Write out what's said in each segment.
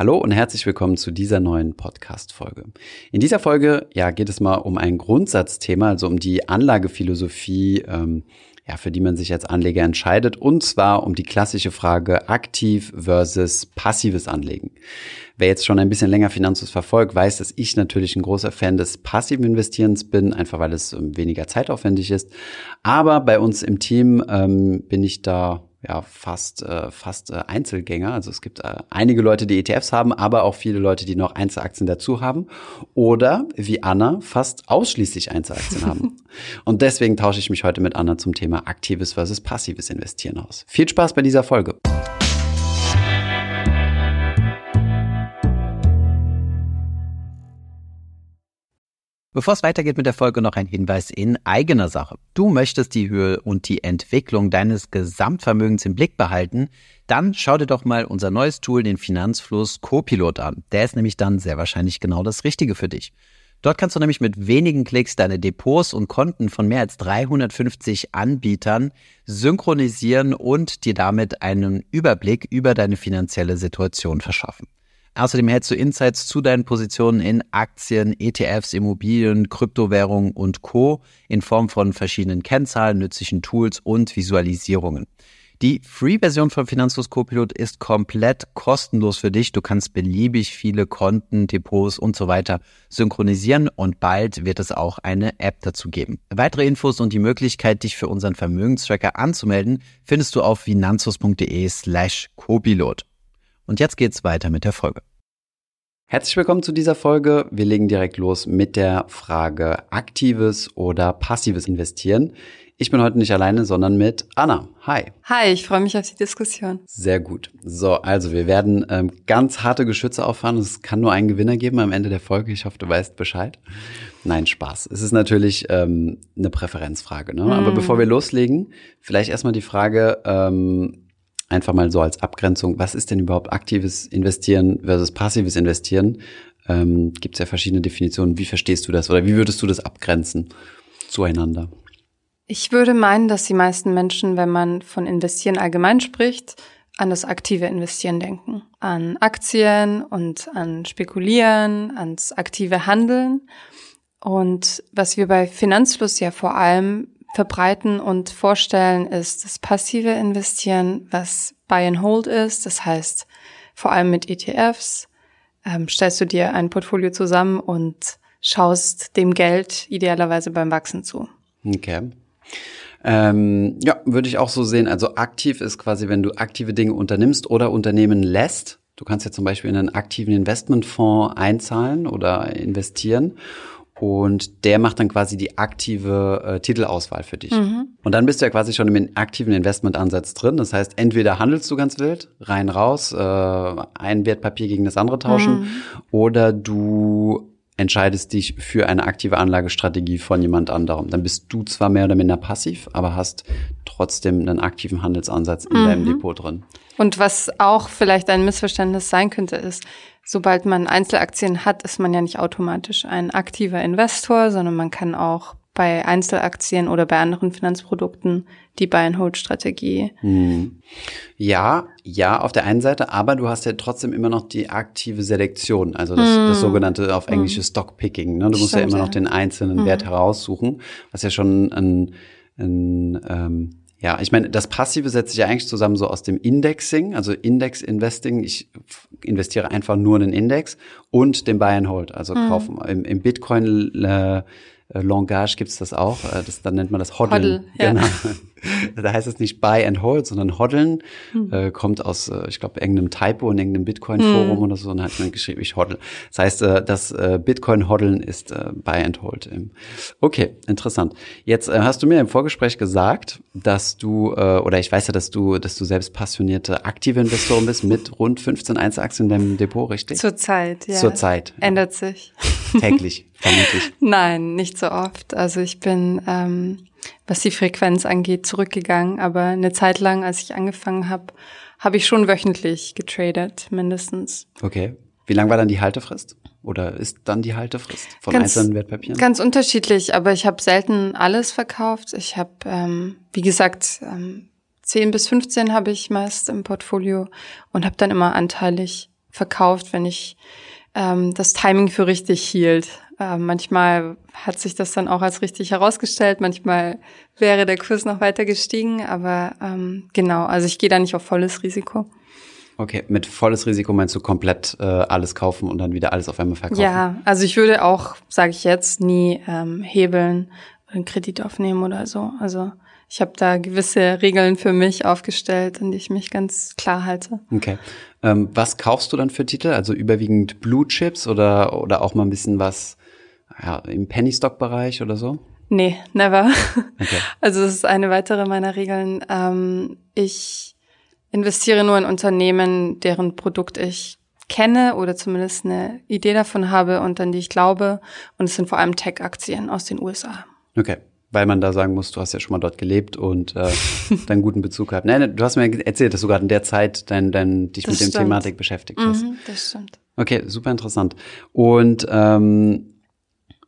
Hallo und herzlich willkommen zu dieser neuen Podcast-Folge. In dieser Folge ja, geht es mal um ein Grundsatzthema, also um die Anlagephilosophie, ähm, ja, für die man sich als Anleger entscheidet, und zwar um die klassische Frage aktiv versus passives Anlegen. Wer jetzt schon ein bisschen länger Finanzus verfolgt, weiß, dass ich natürlich ein großer Fan des passiven Investierens bin, einfach weil es ähm, weniger zeitaufwendig ist. Aber bei uns im Team ähm, bin ich da ja fast äh, fast äh, Einzelgänger. Also es gibt äh, einige Leute, die ETFs haben, aber auch viele Leute, die noch Einzelaktien dazu haben oder wie Anna fast ausschließlich Einzelaktien haben. Und deswegen tausche ich mich heute mit Anna zum Thema aktives versus passives Investieren aus. Viel Spaß bei dieser Folge. Bevor es weitergeht mit der Folge, noch ein Hinweis in eigener Sache. Du möchtest die Höhe und die Entwicklung deines Gesamtvermögens im Blick behalten, dann schau dir doch mal unser neues Tool, den Finanzfluss Copilot an. Der ist nämlich dann sehr wahrscheinlich genau das Richtige für dich. Dort kannst du nämlich mit wenigen Klicks deine Depots und Konten von mehr als 350 Anbietern synchronisieren und dir damit einen Überblick über deine finanzielle Situation verschaffen. Außerdem hältst du Insights zu deinen Positionen in Aktien, ETFs, Immobilien, Kryptowährungen und Co. in Form von verschiedenen Kennzahlen, nützlichen Tools und Visualisierungen. Die Free-Version von Finanzlos Copilot ist komplett kostenlos für dich. Du kannst beliebig viele Konten, Depots und so weiter synchronisieren und bald wird es auch eine App dazu geben. Weitere Infos und die Möglichkeit, dich für unseren Vermögenstracker anzumelden, findest du auf finanzlos.de slash Copilot. Und jetzt geht's weiter mit der Folge. Herzlich willkommen zu dieser Folge. Wir legen direkt los mit der Frage aktives oder passives Investieren. Ich bin heute nicht alleine, sondern mit Anna. Hi. Hi, ich freue mich auf die Diskussion. Sehr gut. So, also wir werden ähm, ganz harte Geschütze auffahren. Es kann nur einen Gewinner geben am Ende der Folge. Ich hoffe, du weißt Bescheid. Nein, Spaß. Es ist natürlich ähm, eine Präferenzfrage. Ne? Mm. Aber bevor wir loslegen, vielleicht erstmal die Frage, ähm, einfach mal so als Abgrenzung, was ist denn überhaupt aktives Investieren versus passives Investieren? Ähm, Gibt es ja verschiedene Definitionen. Wie verstehst du das oder wie würdest du das abgrenzen zueinander? Ich würde meinen, dass die meisten Menschen, wenn man von Investieren allgemein spricht, an das aktive Investieren denken. An Aktien und an Spekulieren, ans aktive Handeln. Und was wir bei Finanzfluss ja vor allem verbreiten und vorstellen, ist das passive Investieren, was Buy and Hold ist. Das heißt, vor allem mit ETFs ähm, stellst du dir ein Portfolio zusammen und schaust dem Geld idealerweise beim Wachsen zu. Okay. Ähm, ja, würde ich auch so sehen. Also aktiv ist quasi, wenn du aktive Dinge unternimmst oder Unternehmen lässt. Du kannst ja zum Beispiel in einen aktiven Investmentfonds einzahlen oder investieren und der macht dann quasi die aktive äh, Titelauswahl für dich. Mhm. Und dann bist du ja quasi schon im aktiven Investmentansatz drin. Das heißt, entweder handelst du ganz wild, rein raus, äh, ein Wertpapier gegen das andere tauschen, mhm. oder du entscheidest dich für eine aktive Anlagestrategie von jemand anderem. Dann bist du zwar mehr oder minder passiv, aber hast trotzdem einen aktiven Handelsansatz in mhm. deinem Depot drin. Und was auch vielleicht ein Missverständnis sein könnte, ist, sobald man Einzelaktien hat, ist man ja nicht automatisch ein aktiver Investor, sondern man kann auch bei Einzelaktien oder bei anderen Finanzprodukten die Buy-and-Hold-Strategie. Hm. Ja, ja, auf der einen Seite, aber du hast ja trotzdem immer noch die aktive Selektion, also das, hm. das sogenannte auf Englisch hm. Stockpicking. Ne? Du musst Stimmt, ja immer noch den einzelnen hm. Wert heraussuchen, was ja schon ein, ein ähm, ja, ich meine, das Passive setzt sich ja eigentlich zusammen so aus dem Indexing, also Index-Investing. Ich investiere einfach nur in den Index und dem Buy and Hold, also mhm. kaufen. Im, im Bitcoin äh, äh, Langage gibt's das auch. Äh, das, dann nennt man das Hoddeln. Hoddle, ja. Genau. da heißt es nicht Buy and Hold, sondern Hoddeln. Hm. Äh, kommt aus, äh, ich glaube, irgendeinem Typo in irgendeinem Bitcoin-Forum hm. oder so. Und dann hat man geschrieben, ich hoddle. Das heißt, äh, das äh, Bitcoin-Hoddeln ist äh, Buy and Hold. Okay, interessant. Jetzt äh, hast du mir im Vorgespräch gesagt, dass du, äh, oder ich weiß ja, dass du, dass du selbst passionierte aktive Investorin bist mit rund 15 Einzelaktien in deinem Depot, richtig? Zurzeit, ja. Zurzeit. Ändert sich. Täglich, vermutlich. Nein, nicht so oft. Also ich bin, ähm, was die Frequenz angeht, zurückgegangen. Aber eine Zeit lang, als ich angefangen habe, habe ich schon wöchentlich getradet, mindestens. Okay. Wie lang war dann die Haltefrist? Oder ist dann die Haltefrist von ganz, einzelnen Wertpapieren? Ganz unterschiedlich, aber ich habe selten alles verkauft. Ich habe, ähm, wie gesagt, ähm, 10 bis 15 habe ich meist im Portfolio und habe dann immer anteilig verkauft, wenn ich ähm, das Timing für richtig hielt. Äh, manchmal hat sich das dann auch als richtig herausgestellt, manchmal wäre der Kurs noch weiter gestiegen, aber ähm, genau, also ich gehe da nicht auf volles Risiko. Okay, mit volles Risiko meinst du komplett äh, alles kaufen und dann wieder alles auf einmal verkaufen? Ja, also ich würde auch, sage ich jetzt, nie ähm, hebeln oder einen Kredit aufnehmen oder so. Also ich habe da gewisse Regeln für mich aufgestellt, an die ich mich ganz klar halte. Okay. Ähm, was kaufst du dann für Titel? Also überwiegend Blue Chips oder, oder auch mal ein bisschen was ja, im Penny Stock Bereich oder so? Nee, never. Okay. Also das ist eine weitere meiner Regeln. Ähm, ich investiere nur in Unternehmen, deren Produkt ich kenne oder zumindest eine Idee davon habe und an die ich glaube. Und es sind vor allem Tech-Aktien aus den USA. Okay. Weil man da sagen muss, du hast ja schon mal dort gelebt und äh, deinen guten Bezug gehabt. Nein, du hast mir erzählt, dass du gerade in der Zeit dein, dein, dich das mit dem Thematik beschäftigt hast. Mhm, das stimmt. Okay, super interessant. Und ähm,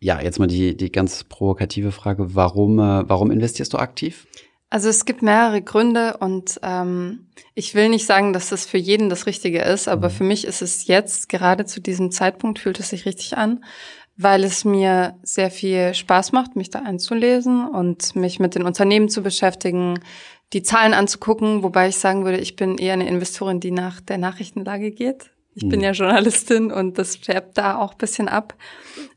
ja, jetzt mal die, die ganz provokative Frage, warum, äh, warum investierst du aktiv? Also es gibt mehrere Gründe und ähm, ich will nicht sagen, dass das für jeden das Richtige ist, aber mhm. für mich ist es jetzt, gerade zu diesem Zeitpunkt, fühlt es sich richtig an, weil es mir sehr viel Spaß macht, mich da einzulesen und mich mit den Unternehmen zu beschäftigen, die Zahlen anzugucken, wobei ich sagen würde, ich bin eher eine Investorin, die nach der Nachrichtenlage geht. Ich mhm. bin ja Journalistin und das färbt da auch bisschen ab.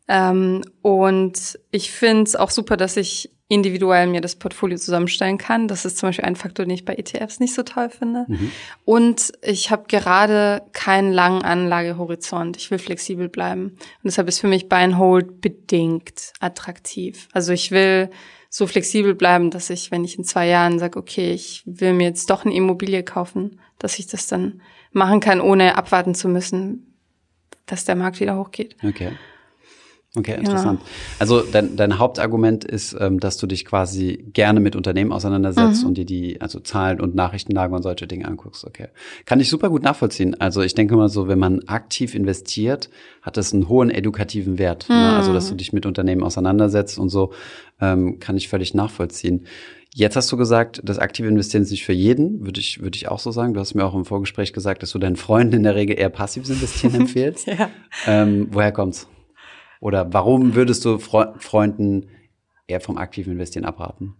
Ähm, und ich finde es auch super, dass ich individuell mir das Portfolio zusammenstellen kann. Das ist zum Beispiel ein Faktor, den ich bei ETFs nicht so toll finde. Mhm. Und ich habe gerade keinen langen Anlagehorizont. Ich will flexibel bleiben. Und deshalb ist für mich Buy and Hold bedingt attraktiv. Also ich will so flexibel bleiben, dass ich, wenn ich in zwei Jahren sage, okay, ich will mir jetzt doch eine Immobilie kaufen, dass ich das dann machen kann, ohne abwarten zu müssen, dass der Markt wieder hochgeht. Okay. Okay, interessant. Ja. Also dein, dein Hauptargument ist, ähm, dass du dich quasi gerne mit Unternehmen auseinandersetzt mhm. und dir die also Zahlen und Nachrichtenlage und solche Dinge anguckst. Okay, kann ich super gut nachvollziehen. Also ich denke mal so, wenn man aktiv investiert, hat das einen hohen edukativen Wert. Mhm. Ne? Also dass du dich mit Unternehmen auseinandersetzt und so, ähm, kann ich völlig nachvollziehen. Jetzt hast du gesagt, das aktive Investieren ist nicht für jeden, würde ich, würde ich auch so sagen. Du hast mir auch im Vorgespräch gesagt, dass du deinen Freunden in der Regel eher passives Investieren empfehlst. ja. Ähm, woher kommt's? Oder warum würdest du Fre Freunden eher vom aktiven Investieren abraten?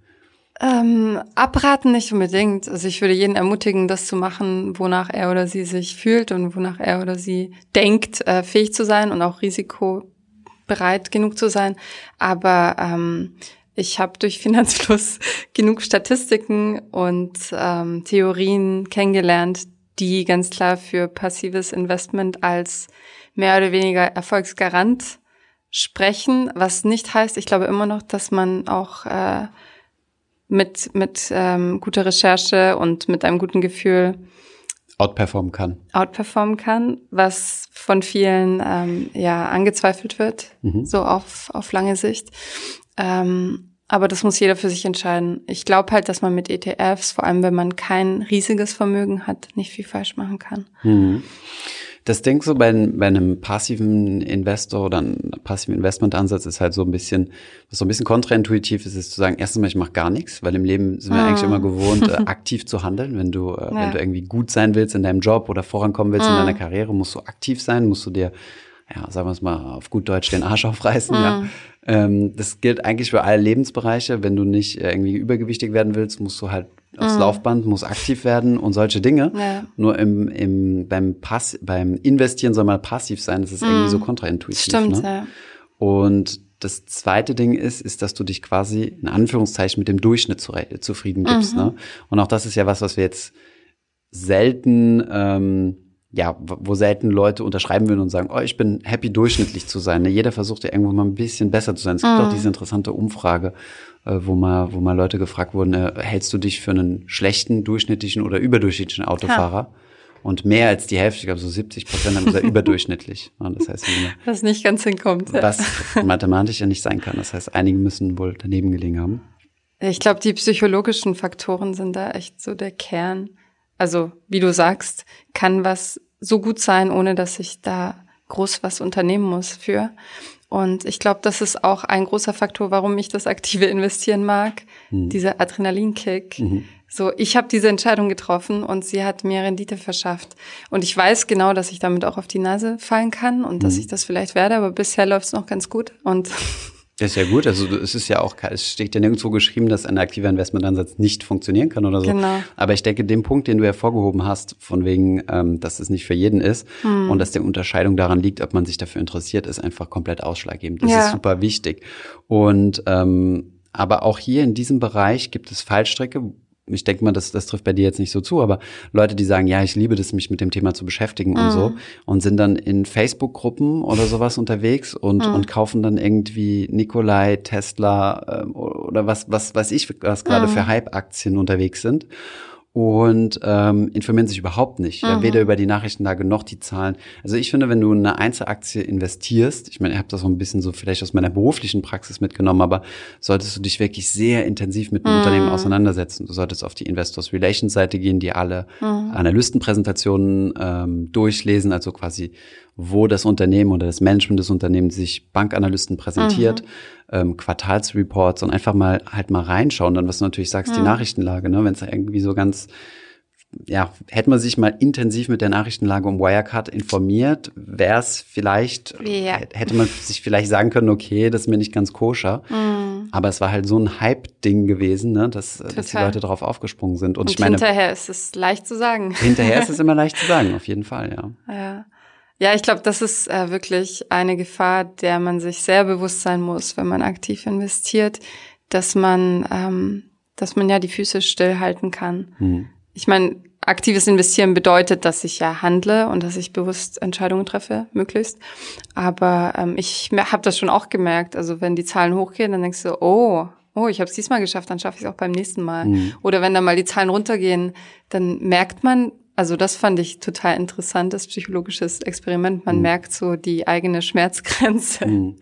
Ähm, abraten nicht unbedingt. Also ich würde jeden ermutigen, das zu machen, wonach er oder sie sich fühlt und wonach er oder sie denkt, äh, fähig zu sein und auch risikobereit genug zu sein. Aber ähm, ich habe durch Finanzfluss genug Statistiken und ähm, Theorien kennengelernt, die ganz klar für passives Investment als mehr oder weniger Erfolgsgarant sprechen, was nicht heißt, ich glaube immer noch, dass man auch äh, mit, mit ähm, guter Recherche und mit einem guten Gefühl outperformen kann. Outperformen kann, was von vielen ähm, ja angezweifelt wird, mhm. so auf, auf lange Sicht. Ähm, aber das muss jeder für sich entscheiden. Ich glaube halt, dass man mit ETFs, vor allem wenn man kein riesiges Vermögen hat, nicht viel falsch machen kann. Mhm. Das Ding so bei, bei einem passiven Investor oder einem passiven Investmentansatz ist halt so ein bisschen, was so ein bisschen kontraintuitiv ist, ist zu sagen, erstens mal, ich mache gar nichts, weil im Leben sind wir mm. eigentlich immer gewohnt, äh, aktiv zu handeln. Wenn du, äh, ja. wenn du irgendwie gut sein willst in deinem Job oder vorankommen willst mm. in deiner Karriere, musst du aktiv sein, musst du dir, ja, sagen wir es mal auf gut Deutsch, den Arsch aufreißen, mm. ja. Ähm, das gilt eigentlich für alle Lebensbereiche. Wenn du nicht irgendwie übergewichtig werden willst, musst du halt aufs mhm. Laufband, muss aktiv werden und solche Dinge. Ja. Nur im, im, beim, Pass, beim Investieren soll man passiv sein. Das ist mhm. irgendwie so kontraintuitiv. Stimmt, ne? ja. Und das zweite Ding ist, ist, dass du dich quasi in Anführungszeichen mit dem Durchschnitt zu, zufrieden gibst. Mhm. Ne? Und auch das ist ja was, was wir jetzt selten ähm, ja, wo selten Leute unterschreiben würden und sagen, oh, ich bin happy, durchschnittlich zu sein. Ne? Jeder versucht ja irgendwo mal ein bisschen besser zu sein. Es gibt auch mhm. diese interessante Umfrage, äh, wo mal, wo mal Leute gefragt wurden, äh, hältst du dich für einen schlechten, durchschnittlichen oder überdurchschnittlichen Autofahrer? Ja. Und mehr als die Hälfte, ich glaube so 70 Prozent haben gesagt überdurchschnittlich. Das heißt, was nicht ganz hinkommt. Was mathematisch ja nicht sein kann. Das heißt, einige müssen wohl daneben gelegen haben. Ich glaube, die psychologischen Faktoren sind da echt so der Kern. Also, wie du sagst, kann was so gut sein, ohne dass ich da groß was unternehmen muss für. Und ich glaube, das ist auch ein großer Faktor, warum ich das aktive Investieren mag. Mhm. Dieser Adrenalinkick, mhm. So, ich habe diese Entscheidung getroffen und sie hat mir Rendite verschafft. Und ich weiß genau, dass ich damit auch auf die Nase fallen kann und mhm. dass ich das vielleicht werde, aber bisher läuft es noch ganz gut. Und das ist ja gut. Also es ist ja auch, es steht ja nirgendwo geschrieben, dass ein aktiver Investmentansatz nicht funktionieren kann oder so. Genau. Aber ich denke, den Punkt, den du hervorgehoben hast, von wegen, ähm, dass es nicht für jeden ist hm. und dass die Unterscheidung daran liegt, ob man sich dafür interessiert, ist einfach komplett ausschlaggebend. Das ja. ist super wichtig. Und ähm, aber auch hier in diesem Bereich gibt es Fallstrecke, ich denke mal, das, das trifft bei dir jetzt nicht so zu, aber Leute, die sagen, ja, ich liebe das, mich mit dem Thema zu beschäftigen mm. und so mhm. und sind dann in Facebook-Gruppen oder sowas unterwegs und, mm. und kaufen dann irgendwie Nikolai, Tesla ähm, oder was, was weiß ich, was gerade mm. für Hype-Aktien unterwegs sind und ähm, informieren sich überhaupt nicht. Mhm. Ja, weder über die Nachrichtenlage noch die Zahlen. Also ich finde, wenn du in eine Einzelaktie investierst, ich meine, ich habe das so ein bisschen so vielleicht aus meiner beruflichen Praxis mitgenommen, aber solltest du dich wirklich sehr intensiv mit dem mhm. Unternehmen auseinandersetzen. Du solltest auf die Investors Relations Seite gehen, die alle mhm. Analystenpräsentationen ähm, durchlesen, also quasi wo das Unternehmen oder das Management des Unternehmens sich Bankanalysten präsentiert, mhm. ähm, Quartalsreports und einfach mal halt mal reinschauen. Dann, was du natürlich sagst, mhm. die Nachrichtenlage, ne? wenn es irgendwie so ganz ja, hätte man sich mal intensiv mit der Nachrichtenlage um Wirecard informiert, wäre es vielleicht, ja. hätte man sich vielleicht sagen können, okay, das ist mir nicht ganz koscher. Mm. Aber es war halt so ein Hype-Ding gewesen, ne, dass, dass die Leute darauf aufgesprungen sind. Und, Und ich meine. Hinterher ist es leicht zu sagen. Hinterher ist es immer leicht zu sagen, auf jeden Fall, ja. Ja. Ja, ich glaube, das ist äh, wirklich eine Gefahr, der man sich sehr bewusst sein muss, wenn man aktiv investiert, dass man, ähm, dass man ja die Füße stillhalten kann. Mhm. Ich meine, aktives Investieren bedeutet, dass ich ja handle und dass ich bewusst Entscheidungen treffe, möglichst. Aber ähm, ich habe das schon auch gemerkt. Also wenn die Zahlen hochgehen, dann denkst du, oh, oh, ich habe es diesmal geschafft, dann schaffe ich es auch beim nächsten Mal. Mhm. Oder wenn dann mal die Zahlen runtergehen, dann merkt man, also das fand ich total interessantes psychologisches Experiment. Man mhm. merkt so die eigene Schmerzgrenze. Mhm.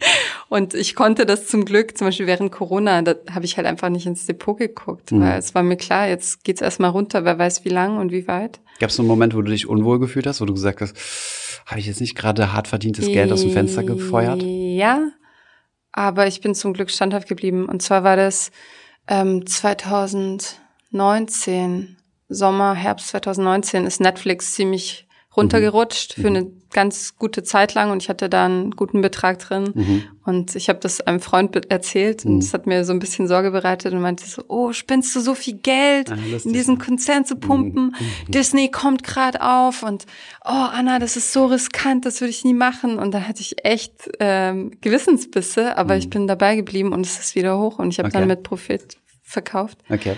Und ich konnte das zum Glück, zum Beispiel während Corona, da habe ich halt einfach nicht ins Depot geguckt, mhm. weil es war mir klar, jetzt geht's erstmal runter, wer weiß wie lang und wie weit. Gab es einen Moment, wo du dich unwohl gefühlt hast, wo du gesagt hast, habe ich jetzt nicht gerade hart verdientes Geld aus dem Fenster gefeuert? Ja, aber ich bin zum Glück standhaft geblieben. Und zwar war das ähm, 2019 Sommer, Herbst 2019 ist Netflix ziemlich runtergerutscht mhm. für eine ganz gute Zeit lang und ich hatte da einen guten Betrag drin mhm. und ich habe das einem Freund erzählt und es mhm. hat mir so ein bisschen Sorge bereitet und meinte so, oh, spinnst du so viel Geld ah, in diesen Konzern zu pumpen? Mhm. Disney kommt gerade auf und oh, Anna, das ist so riskant, das würde ich nie machen und da hatte ich echt ähm, Gewissensbisse, aber ich mhm. bin dabei geblieben und es ist wieder hoch und ich habe okay. dann mit Profit verkauft. Okay.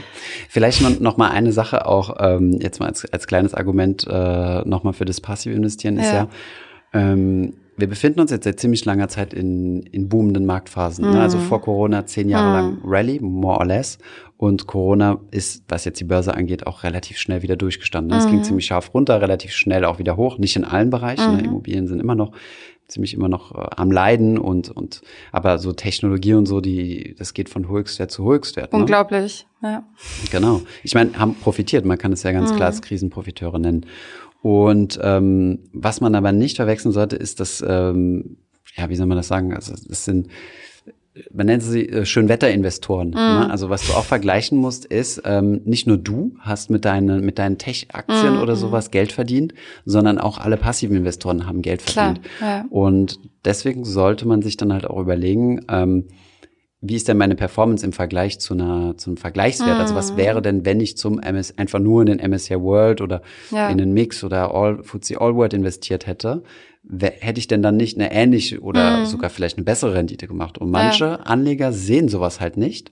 Vielleicht noch mal eine Sache auch ähm, jetzt mal als, als kleines Argument äh, noch mal für das passive Investieren ist ja, ähm, wir befinden uns jetzt seit ziemlich langer Zeit in, in boomenden Marktphasen. Mhm. Ne? Also mhm. vor Corona zehn Jahre mhm. lang Rally, more or less. Und Corona ist, was jetzt die Börse angeht, auch relativ schnell wieder durchgestanden. Ne? Es ging mhm. ziemlich scharf runter, relativ schnell auch wieder hoch. Nicht in allen Bereichen. Ne? Mhm. Immobilien sind immer noch ziemlich immer noch äh, am Leiden und, und aber so Technologie und so, die, das geht von Höchstwert zu Höchstwert. Ne? Unglaublich, ja. Genau. Ich meine, haben profitiert, man kann es ja ganz mhm. klar als Krisenprofiteure nennen. Und ähm, was man aber nicht verwechseln sollte, ist, dass, ähm, ja, wie soll man das sagen? Also das sind man nennt sie äh, Schönwetterinvestoren. Mm. Ne? Also was du auch vergleichen musst, ist, ähm, nicht nur du hast mit deinen, mit deinen Tech-Aktien mm. oder sowas Geld verdient, sondern auch alle passiven Investoren haben Geld verdient. Klar, ja. Und deswegen sollte man sich dann halt auch überlegen, ähm, wie ist denn meine Performance im Vergleich zu einer, zum Vergleichswert? Mm. Also was mm. wäre denn, wenn ich zum MS, einfach nur in den MSCI World oder ja. in den Mix oder All, FTSE All World investiert hätte? Hätte ich denn dann nicht eine ähnliche oder mhm. sogar vielleicht eine bessere Rendite gemacht? Und manche ja. Anleger sehen sowas halt nicht.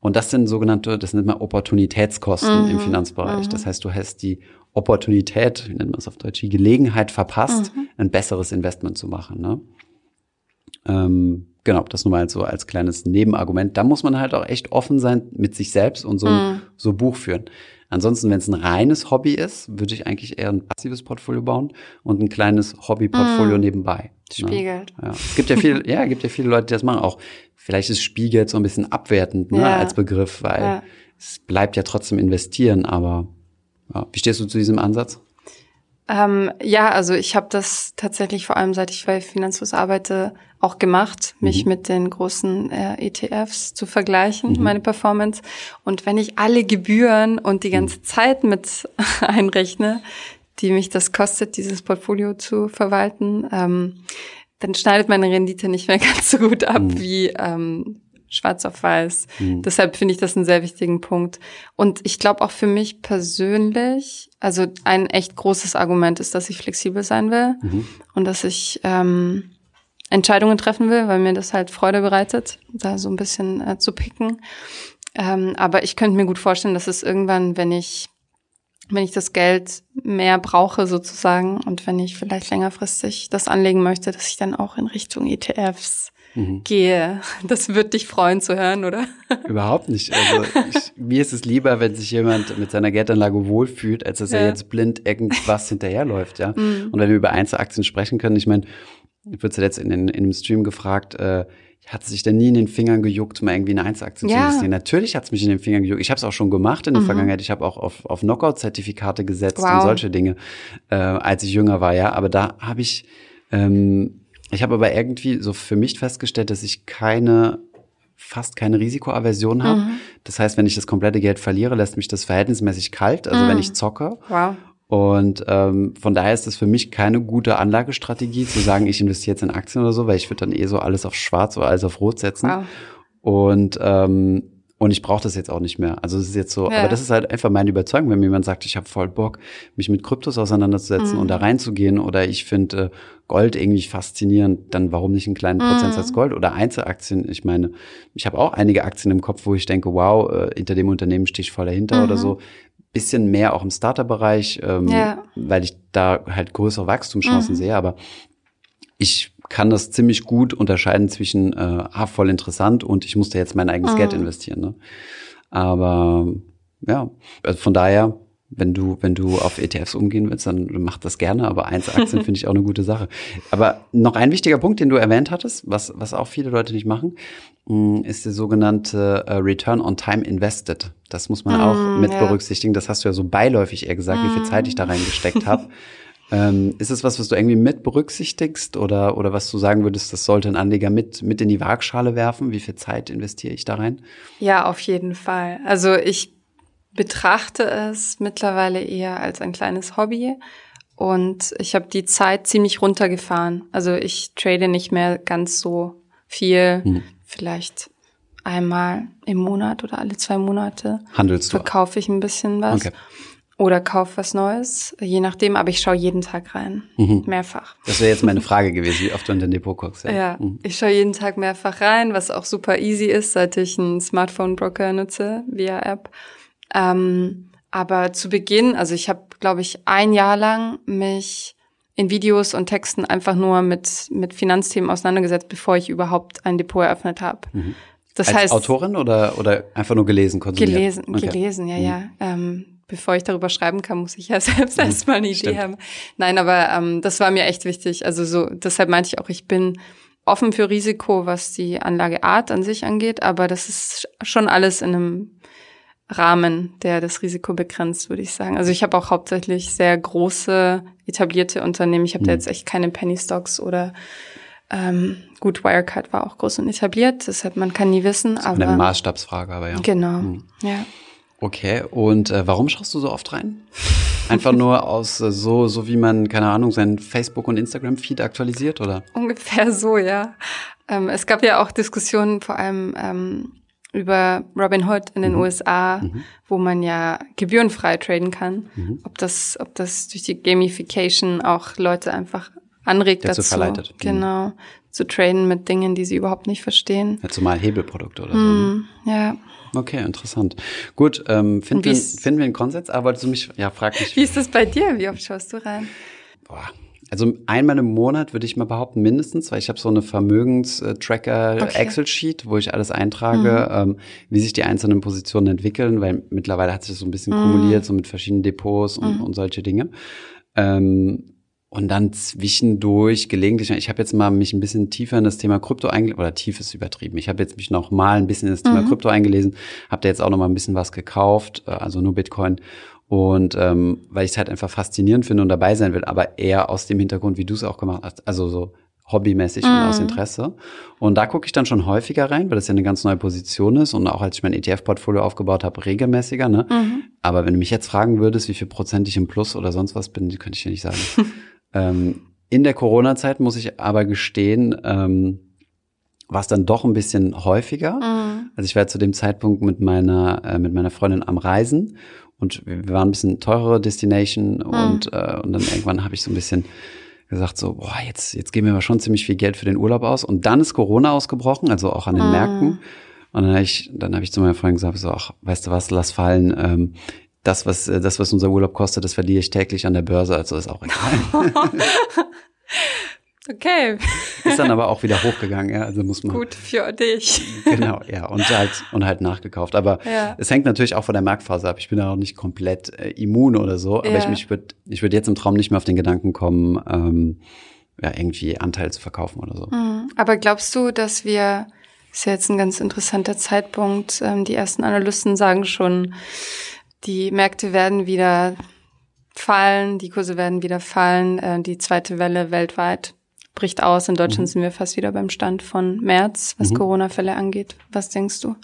Und das sind sogenannte, das nennt man Opportunitätskosten mhm. im Finanzbereich. Mhm. Das heißt, du hast die Opportunität, wie nennt man es auf Deutsch, die Gelegenheit verpasst, mhm. ein besseres Investment zu machen. Ne? Ähm, genau, das nur mal so als kleines Nebenargument. Da muss man halt auch echt offen sein mit sich selbst und so, mhm. so Buch führen. Ansonsten, wenn es ein reines Hobby ist, würde ich eigentlich eher ein passives Portfolio bauen und ein kleines Hobbyportfolio mm. nebenbei. Ne? Spiegelt. Ja. Es gibt ja viel, ja, gibt ja viele Leute, die das machen. Auch vielleicht ist Spiegelt so ein bisschen abwertend ne, ja. als Begriff, weil ja. es bleibt ja trotzdem investieren. Aber ja. wie stehst du zu diesem Ansatz? Ähm, ja, also ich habe das tatsächlich vor allem seit ich bei Finanzfluss arbeite auch gemacht, mich mhm. mit den großen äh, ETFs zu vergleichen, mhm. meine Performance. Und wenn ich alle Gebühren und die ganze mhm. Zeit mit einrechne, die mich das kostet, dieses Portfolio zu verwalten, ähm, dann schneidet meine Rendite nicht mehr ganz so gut ab mhm. wie ähm, schwarz auf weiß. Mhm. Deshalb finde ich das einen sehr wichtigen Punkt. Und ich glaube auch für mich persönlich, also ein echt großes Argument ist, dass ich flexibel sein will mhm. und dass ich ähm, Entscheidungen treffen will, weil mir das halt Freude bereitet, da so ein bisschen äh, zu picken. Ähm, aber ich könnte mir gut vorstellen, dass es irgendwann, wenn ich wenn ich das Geld mehr brauche sozusagen und wenn ich vielleicht längerfristig das anlegen möchte, dass ich dann auch in Richtung ETFs mhm. gehe. Das wird dich freuen zu hören, oder? Überhaupt nicht. Also ich, mir ist es lieber, wenn sich jemand mit seiner Geldanlage wohlfühlt, als dass ja. er jetzt blind irgendwas hinterherläuft, ja. Mhm. Und wenn wir über Einzelaktien sprechen können, ich meine, ich wurde zuletzt in, in, in einem Stream gefragt, äh, hat sich denn nie in den Fingern gejuckt, mal irgendwie eine Einzelaktie ja. zu investieren? Natürlich hat es mich in den Fingern gejuckt. Ich habe es auch schon gemacht in der mhm. Vergangenheit. Ich habe auch auf, auf Knockout-Zertifikate gesetzt wow. und solche Dinge, äh, als ich jünger war, ja. Aber da habe ich ähm, ich habe aber irgendwie so für mich festgestellt, dass ich keine fast keine Risikoaversion habe. Mhm. Das heißt, wenn ich das komplette Geld verliere, lässt mich das verhältnismäßig kalt, also mhm. wenn ich zocke. Wow. Und ähm, von daher ist es für mich keine gute Anlagestrategie, zu sagen, ich investiere jetzt in Aktien oder so, weil ich würde dann eh so alles auf Schwarz oder alles auf Rot setzen. Wow. Und ähm, und ich brauche das jetzt auch nicht mehr. Also es ist jetzt so, ja. aber das ist halt einfach meine Überzeugung, wenn mir jemand sagt, ich habe voll Bock, mich mit Kryptos auseinanderzusetzen mhm. und da reinzugehen oder ich finde äh, Gold irgendwie faszinierend, dann warum nicht einen kleinen mhm. Prozentsatz Gold oder Einzelaktien? Ich meine, ich habe auch einige Aktien im Kopf, wo ich denke, wow, äh, hinter dem Unternehmen stehe ich voll dahinter mhm. oder so. Bisschen mehr auch im Starter-Bereich, ähm, ja. weil ich da halt größere Wachstumschancen mhm. sehe, aber ich kann das ziemlich gut unterscheiden zwischen, äh, ah, voll interessant und ich musste jetzt mein eigenes mhm. Geld investieren. Ne? Aber ja, also von daher, wenn du, wenn du auf ETFs umgehen willst, dann mach das gerne, aber Einzelaktien finde ich auch eine gute Sache. Aber noch ein wichtiger Punkt, den du erwähnt hattest, was, was auch viele Leute nicht machen, mm, ist der sogenannte uh, Return on Time Invested. Das muss man mm, auch mit ja. berücksichtigen. Das hast du ja so beiläufig eher gesagt, mm. wie viel Zeit ich da reingesteckt habe. Ähm, ist es was, was du irgendwie mit berücksichtigst oder, oder was du sagen würdest, das sollte ein Anleger mit, mit in die Waagschale werfen? Wie viel Zeit investiere ich da rein? Ja, auf jeden Fall. Also ich betrachte es mittlerweile eher als ein kleines Hobby und ich habe die Zeit ziemlich runtergefahren. Also ich trade nicht mehr ganz so viel, hm. vielleicht einmal im Monat oder alle zwei Monate. Handelst du? Verkaufe ich ein bisschen was. Okay. Oder kauf was Neues, je nachdem, aber ich schaue jeden Tag rein. Mhm. Mehrfach. Das wäre jetzt meine Frage gewesen, wie oft du in dein Depot guckst. Ja, ja mhm. ich schaue jeden Tag mehrfach rein, was auch super easy ist, seit ich einen Smartphone-Broker nutze via App. Ähm, aber zu Beginn, also ich habe, glaube ich, ein Jahr lang mich in Videos und Texten einfach nur mit, mit Finanzthemen auseinandergesetzt, bevor ich überhaupt ein Depot eröffnet habe. Mhm. Das Als heißt, Autorin oder, oder einfach nur gelesen, konsumiert? Gelesen, okay. gelesen, ja, mhm. ja. Ähm, bevor ich darüber schreiben kann, muss ich ja selbst mhm, erstmal eine Idee haben. Nein, aber ähm, das war mir echt wichtig. Also so, deshalb meinte ich auch, ich bin offen für Risiko, was die Anlageart an sich angeht, aber das ist schon alles in einem Rahmen, der das Risiko begrenzt, würde ich sagen. Also ich habe auch hauptsächlich sehr große etablierte Unternehmen. Ich habe mhm. da jetzt echt keine Penny Stocks oder ähm, gut, Wirecard war auch groß und etabliert, deshalb man kann nie wissen. Das ist aber eine Maßstabsfrage, aber ja. Genau, mhm. ja. Okay, und äh, warum schaust du so oft rein? Einfach nur aus äh, so, so wie man, keine Ahnung, sein Facebook- und Instagram-Feed aktualisiert, oder? Ungefähr so, ja. Ähm, es gab ja auch Diskussionen vor allem ähm, über Robin Hood in den mhm. USA, mhm. wo man ja gebührenfrei traden kann. Mhm. Ob das, ob das durch die Gamification auch Leute einfach anregt dazu, verleitet. Mhm. Genau, zu traden mit Dingen, die sie überhaupt nicht verstehen. Ja, zumal Hebelprodukte oder so. Ne? Mhm, ja. Okay, interessant. Gut, ähm, finden, wir, finden wir einen Konsens? Aber wolltest du mich, ja, frag mich. Wie ist das bei dir? Wie oft schaust du rein? Boah. Also einmal im Monat würde ich mal behaupten, mindestens, weil ich habe so eine Vermögenstracker-Excel-Sheet, wo ich alles eintrage, mhm. ähm, wie sich die einzelnen Positionen entwickeln, weil mittlerweile hat sich das so ein bisschen mhm. kumuliert, so mit verschiedenen Depots und, mhm. und solche Dinge. Ähm, und dann zwischendurch gelegentlich, ich habe jetzt mal mich ein bisschen tiefer in das Thema Krypto eingelesen, oder tief ist übertrieben. Ich habe jetzt mich noch mal ein bisschen in das Thema mhm. Krypto eingelesen, habe da jetzt auch noch mal ein bisschen was gekauft, äh, also nur Bitcoin Und ähm, weil ich es halt einfach faszinierend finde und dabei sein will, aber eher aus dem Hintergrund, wie du es auch gemacht hast, also so hobbymäßig mhm. und aus Interesse. Und da gucke ich dann schon häufiger rein, weil das ja eine ganz neue Position ist und auch als ich mein ETF-Portfolio aufgebaut habe, regelmäßiger. Ne? Mhm. Aber wenn du mich jetzt fragen würdest, wie viel Prozent ich im Plus oder sonst was bin, könnte ich dir nicht sagen. ähm, in der Corona-Zeit muss ich aber gestehen, ähm, war es dann doch ein bisschen häufiger. Mhm. Also ich war zu dem Zeitpunkt mit meiner äh, mit meiner Freundin am Reisen und wir waren ein bisschen teurere Destination mhm. und äh, und dann irgendwann habe ich so ein bisschen gesagt so, boah, jetzt jetzt geben wir aber schon ziemlich viel Geld für den Urlaub aus und dann ist Corona ausgebrochen, also auch an den mhm. Märkten. Und dann habe ich dann habe ich zu meiner Freundin gesagt so, ach, weißt du was, lass fallen. Ähm, das, was, das, was unser Urlaub kostet, das verliere ich täglich an der Börse, also ist auch egal. Okay. Ist dann aber auch wieder hochgegangen, ja. Also muss man. Gut für dich. Genau, ja. Und halt, und halt nachgekauft. Aber ja. es hängt natürlich auch von der Marktphase ab. Ich bin da auch nicht komplett äh, immun oder so. Aber ja. ich, ich würde ich würd jetzt im Traum nicht mehr auf den Gedanken kommen, ähm, ja, irgendwie Anteil zu verkaufen oder so. Mhm. Aber glaubst du, dass wir, ist ja jetzt ein ganz interessanter Zeitpunkt, ähm, die ersten Analysten sagen schon, die Märkte werden wieder fallen, die Kurse werden wieder fallen, äh, die zweite Welle weltweit bricht aus. In Deutschland mhm. sind wir fast wieder beim Stand von März, was mhm. Corona-Fälle angeht. Was denkst du?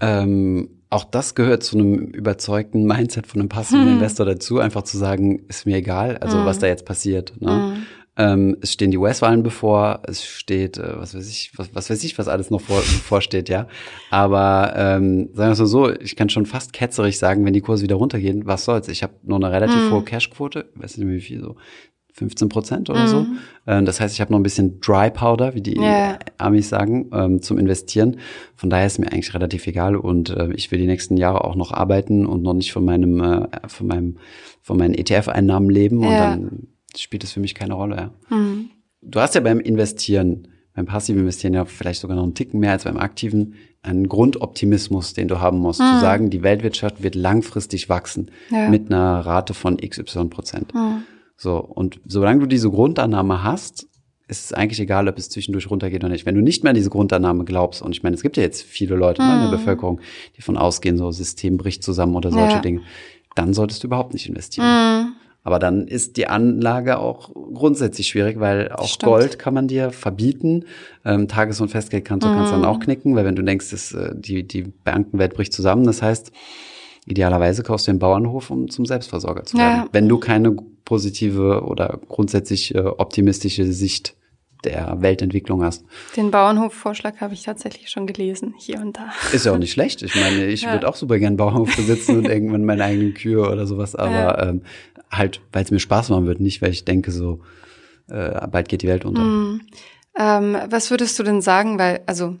Ähm, auch das gehört zu einem überzeugten Mindset von einem passiven hm. Investor dazu, einfach zu sagen, ist mir egal, also hm. was da jetzt passiert. Ne? Hm. Ähm, es stehen die US-Wahlen bevor, es steht, äh, was weiß ich, was, was weiß ich, was alles noch vor, bevorsteht, ja. Aber ähm, sagen wir es so, ich kann schon fast ketzerig sagen, wenn die Kurse wieder runtergehen, was soll's? Ich habe nur eine relativ hm. hohe Cashquote, weiß nicht mehr wie viel, so 15 Prozent oder mhm. so. Ähm, das heißt, ich habe noch ein bisschen Dry Powder, wie die yeah. Amis sagen, ähm, zum Investieren. Von daher ist mir eigentlich relativ egal und äh, ich will die nächsten Jahre auch noch arbeiten und noch nicht von meinem, äh, von meinem, von meinen ETF-Einnahmen leben yeah. und dann spielt es für mich keine Rolle. Ja. Mhm. Du hast ja beim Investieren, beim passiven Investieren ja vielleicht sogar noch einen Ticken mehr als beim aktiven, einen Grundoptimismus, den du haben musst, mhm. zu sagen, die Weltwirtschaft wird langfristig wachsen ja. mit einer Rate von XY Prozent. Mhm. So, und solange du diese Grundannahme hast, ist es eigentlich egal, ob es zwischendurch runtergeht oder nicht. Wenn du nicht mehr an diese Grundannahme glaubst, und ich meine, es gibt ja jetzt viele Leute mhm. ne, in der mhm. Bevölkerung, die von ausgehen, so System bricht zusammen oder solche ja. Dinge, dann solltest du überhaupt nicht investieren. Mhm. Aber dann ist die Anlage auch grundsätzlich schwierig, weil auch Stimmt. Gold kann man dir verbieten. Ähm, Tages- und Festgeldkonto mhm. kannst du dann auch knicken, weil wenn du denkst, dass, äh, die, die Bankenwelt bricht zusammen, das heißt, Idealerweise kaufst du den Bauernhof, um zum Selbstversorger zu werden. Ja. Wenn du keine positive oder grundsätzlich äh, optimistische Sicht der Weltentwicklung hast. Den Bauernhof-Vorschlag habe ich tatsächlich schon gelesen, hier und da. Ist ja auch nicht schlecht. Ich meine, ich ja. würde auch super gern Bauernhof besitzen und irgendwann meine eigenen Kühe oder sowas, aber ja. ähm, halt, weil es mir Spaß machen wird, nicht weil ich denke so, äh, bald geht die Welt unter. Mhm. Ähm, was würdest du denn sagen, weil, also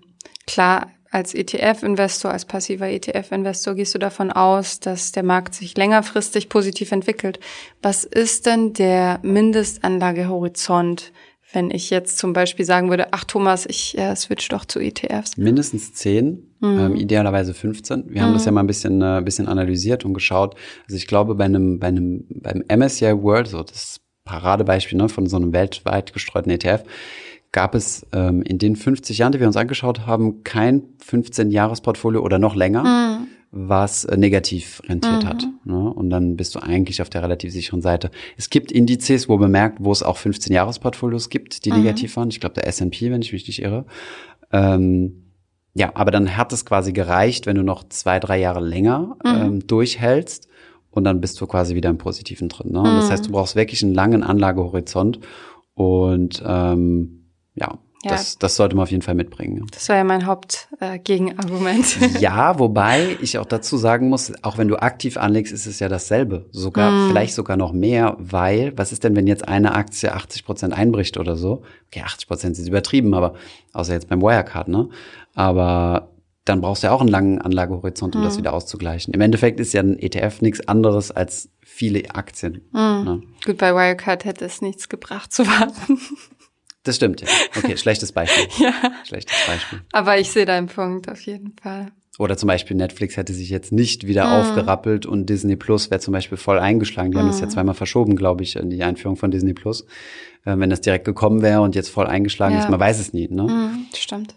klar, als ETF-Investor, als passiver ETF-Investor gehst du davon aus, dass der Markt sich längerfristig positiv entwickelt. Was ist denn der Mindestanlagehorizont, wenn ich jetzt zum Beispiel sagen würde, ach Thomas, ich äh, switch doch zu ETFs? Mindestens zehn, mhm. ähm, idealerweise 15. Wir mhm. haben das ja mal ein bisschen, äh, bisschen analysiert und geschaut. Also ich glaube, bei einem, bei einem, beim MSCI World, so das Paradebeispiel ne, von so einem weltweit gestreuten ETF, gab es ähm, in den 50 Jahren, die wir uns angeschaut haben, kein 15-Jahres-Portfolio oder noch länger, mhm. Was äh, negativ rentiert mhm. hat. Ne? Und dann bist du eigentlich auf der relativ sicheren Seite. Es gibt Indizes, wo bemerkt, wo es auch 15-Jahres-Portfolios gibt, die mhm. negativ waren. Ich glaube, der S&P, wenn ich mich nicht irre. Ähm, ja, aber dann hat es quasi gereicht, wenn du noch zwei, drei Jahre länger mhm. ähm, durchhältst und dann bist du quasi wieder im Positiven drin. Ne? Das mhm. heißt, du brauchst wirklich einen langen Anlagehorizont und ähm, ja, ja. Das, das sollte man auf jeden Fall mitbringen. Das war ja mein Hauptgegenargument. Äh, ja, wobei ich auch dazu sagen muss, auch wenn du aktiv anlegst, ist es ja dasselbe. Sogar, mm. vielleicht sogar noch mehr, weil, was ist denn, wenn jetzt eine Aktie 80 Prozent einbricht oder so? Okay, 80 Prozent ist übertrieben, aber, außer jetzt beim Wirecard, ne? Aber dann brauchst du ja auch einen langen Anlagehorizont, um mm. das mhm. wieder auszugleichen. Im Endeffekt ist ja ein ETF nichts anderes als viele Aktien. Mm. Ne? Gut, bei Wirecard hätte es nichts gebracht zu warten. Das stimmt, ja. Okay, schlechtes Beispiel. ja. Schlechtes Beispiel. Aber ich sehe deinen Punkt auf jeden Fall. Oder zum Beispiel Netflix hätte sich jetzt nicht wieder mm. aufgerappelt und Disney Plus wäre zum Beispiel voll eingeschlagen. Die mm. haben das ja mhm. zweimal verschoben, glaube ich, in die Einführung von Disney Plus. Äh, wenn das direkt gekommen wäre und jetzt voll eingeschlagen ja. ist, man weiß es nie. Ne? Mm, stimmt.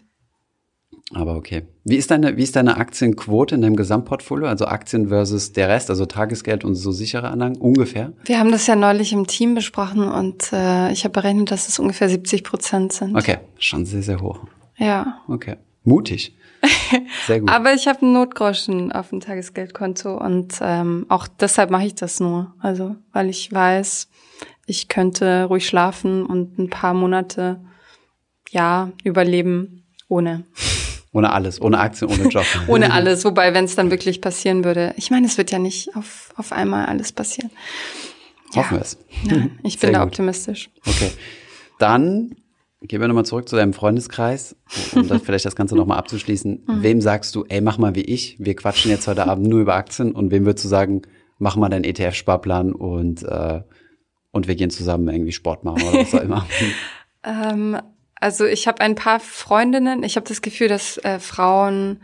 Aber okay. Wie ist deine, wie ist deine Aktienquote in deinem Gesamtportfolio? Also Aktien versus der Rest, also Tagesgeld und so sichere Anlagen, ungefähr? Wir haben das ja neulich im Team besprochen und äh, ich habe berechnet, dass es ungefähr 70 Prozent sind. Okay, schon sehr, sehr hoch. Ja. Okay. Mutig. Sehr gut. Aber ich habe einen Notgroschen auf dem Tagesgeldkonto und ähm, auch deshalb mache ich das nur. Also, weil ich weiß, ich könnte ruhig schlafen und ein paar Monate ja überleben ohne. Ohne alles, ohne Aktien, ohne Job. ohne alles, wobei, wenn es dann wirklich passieren würde, ich meine, es wird ja nicht auf, auf einmal alles passieren. Hoffen wir es. Ja, ich bin da optimistisch. Okay. Dann Gehen wir nochmal zurück zu deinem Freundeskreis, um das vielleicht das Ganze nochmal abzuschließen. Mhm. Wem sagst du, ey, mach mal wie ich, wir quatschen jetzt heute Abend nur über Aktien und wem würdest du sagen, mach mal deinen ETF-Sparplan und, äh, und wir gehen zusammen irgendwie Sport machen oder was auch immer? ähm, also ich habe ein paar Freundinnen, ich habe das Gefühl, dass äh, Frauen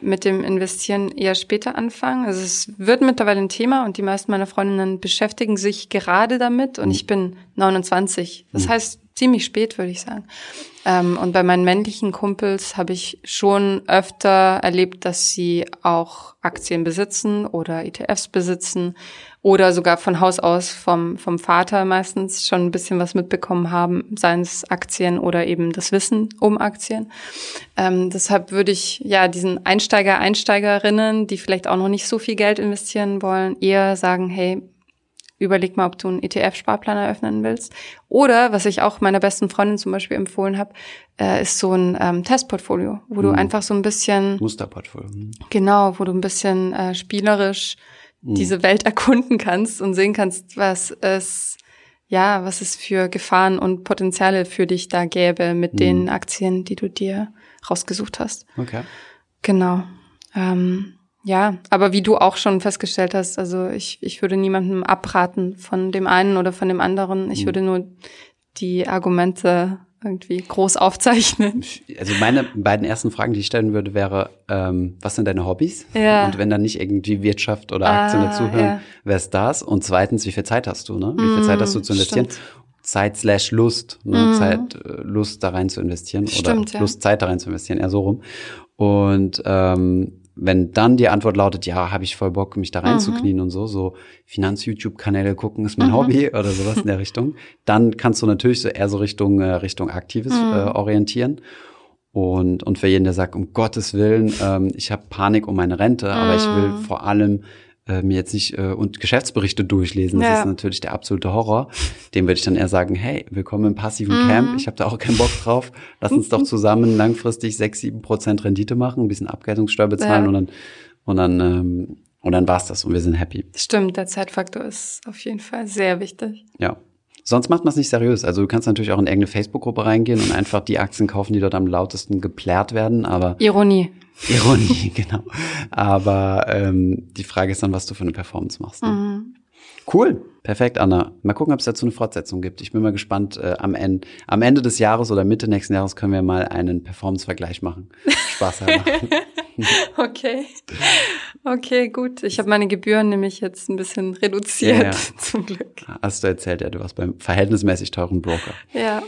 mit dem Investieren eher später anfangen. Also es wird mittlerweile ein Thema und die meisten meiner Freundinnen beschäftigen sich gerade damit und mhm. ich bin 29. Das mhm. heißt, ziemlich spät, würde ich sagen. Ähm, und bei meinen männlichen Kumpels habe ich schon öfter erlebt, dass sie auch Aktien besitzen oder ETFs besitzen oder sogar von Haus aus vom, vom Vater meistens schon ein bisschen was mitbekommen haben, seien es Aktien oder eben das Wissen um Aktien. Ähm, deshalb würde ich ja diesen Einsteiger, Einsteigerinnen, die vielleicht auch noch nicht so viel Geld investieren wollen, eher sagen, hey, überleg mal, ob du einen ETF-Sparplan eröffnen willst. Oder, was ich auch meiner besten Freundin zum Beispiel empfohlen habe, äh, ist so ein ähm, Testportfolio, wo mhm. du einfach so ein bisschen Musterportfolio. Mhm. Genau, wo du ein bisschen äh, spielerisch mhm. diese Welt erkunden kannst und sehen kannst, was es ja, was es für Gefahren und Potenziale für dich da gäbe mit den mhm. Aktien, die du dir rausgesucht hast. Okay. Genau. Ähm, ja, aber wie du auch schon festgestellt hast, also ich, ich würde niemandem abraten von dem einen oder von dem anderen. Ich mhm. würde nur die Argumente irgendwie groß aufzeichnen. Also meine beiden ersten Fragen, die ich stellen würde, wäre, ähm, was sind deine Hobbys? Ja. Und wenn dann nicht irgendwie Wirtschaft oder Aktien ah, dazuhören, ja. wer ist das? Und zweitens, wie viel Zeit hast du? Ne? Wie viel Zeit hast du zu investieren? Stimmt. Zeit slash Lust, ne? Mhm. Zeit, äh, Lust da rein zu investieren Stimmt, oder ja. Lust, Zeit da rein zu investieren, eher so rum. Und ähm, wenn dann die Antwort lautet, ja, habe ich voll Bock, mich da reinzuknien mhm. und so, so Finanz-YouTube-Kanäle gucken ist mein mhm. Hobby oder sowas in der Richtung, dann kannst du natürlich so eher so Richtung, äh, Richtung Aktives mhm. äh, orientieren. Und, und für jeden, der sagt, um Gottes Willen, ähm, ich habe Panik um meine Rente, aber ich will mhm. vor allem äh, mir jetzt nicht äh, und Geschäftsberichte durchlesen. Das ja. ist natürlich der absolute Horror. Dem würde ich dann eher sagen, hey, willkommen im passiven mhm. Camp. Ich habe da auch keinen Bock drauf. Lass uns doch zusammen langfristig sechs, sieben Prozent Rendite machen, ein bisschen Abgeltungssteuer bezahlen ja. und dann und dann ähm, und dann war's das und wir sind happy. Stimmt, der Zeitfaktor ist auf jeden Fall sehr wichtig. Ja. Sonst macht man es nicht seriös. Also du kannst natürlich auch in irgendeine Facebook-Gruppe reingehen und einfach die Aktien kaufen, die dort am lautesten geplärt werden, aber Ironie. Ironie, genau. Aber ähm, die Frage ist dann, was du für eine Performance machst. Ne? Mhm. Cool, perfekt, Anna. Mal gucken, ob es dazu eine Fortsetzung gibt. Ich bin mal gespannt. Äh, am, Ende, am Ende des Jahres oder Mitte nächsten Jahres können wir mal einen Performance-Vergleich machen. Spaß haben. okay. Okay, gut. Ich habe meine Gebühren nämlich jetzt ein bisschen reduziert, ja, ja. zum Glück. Hast du erzählt, ja, du warst beim verhältnismäßig teuren Broker. Ja.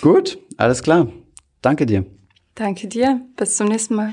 Gut, alles klar. Danke dir. Danke dir. Bis zum nächsten Mal.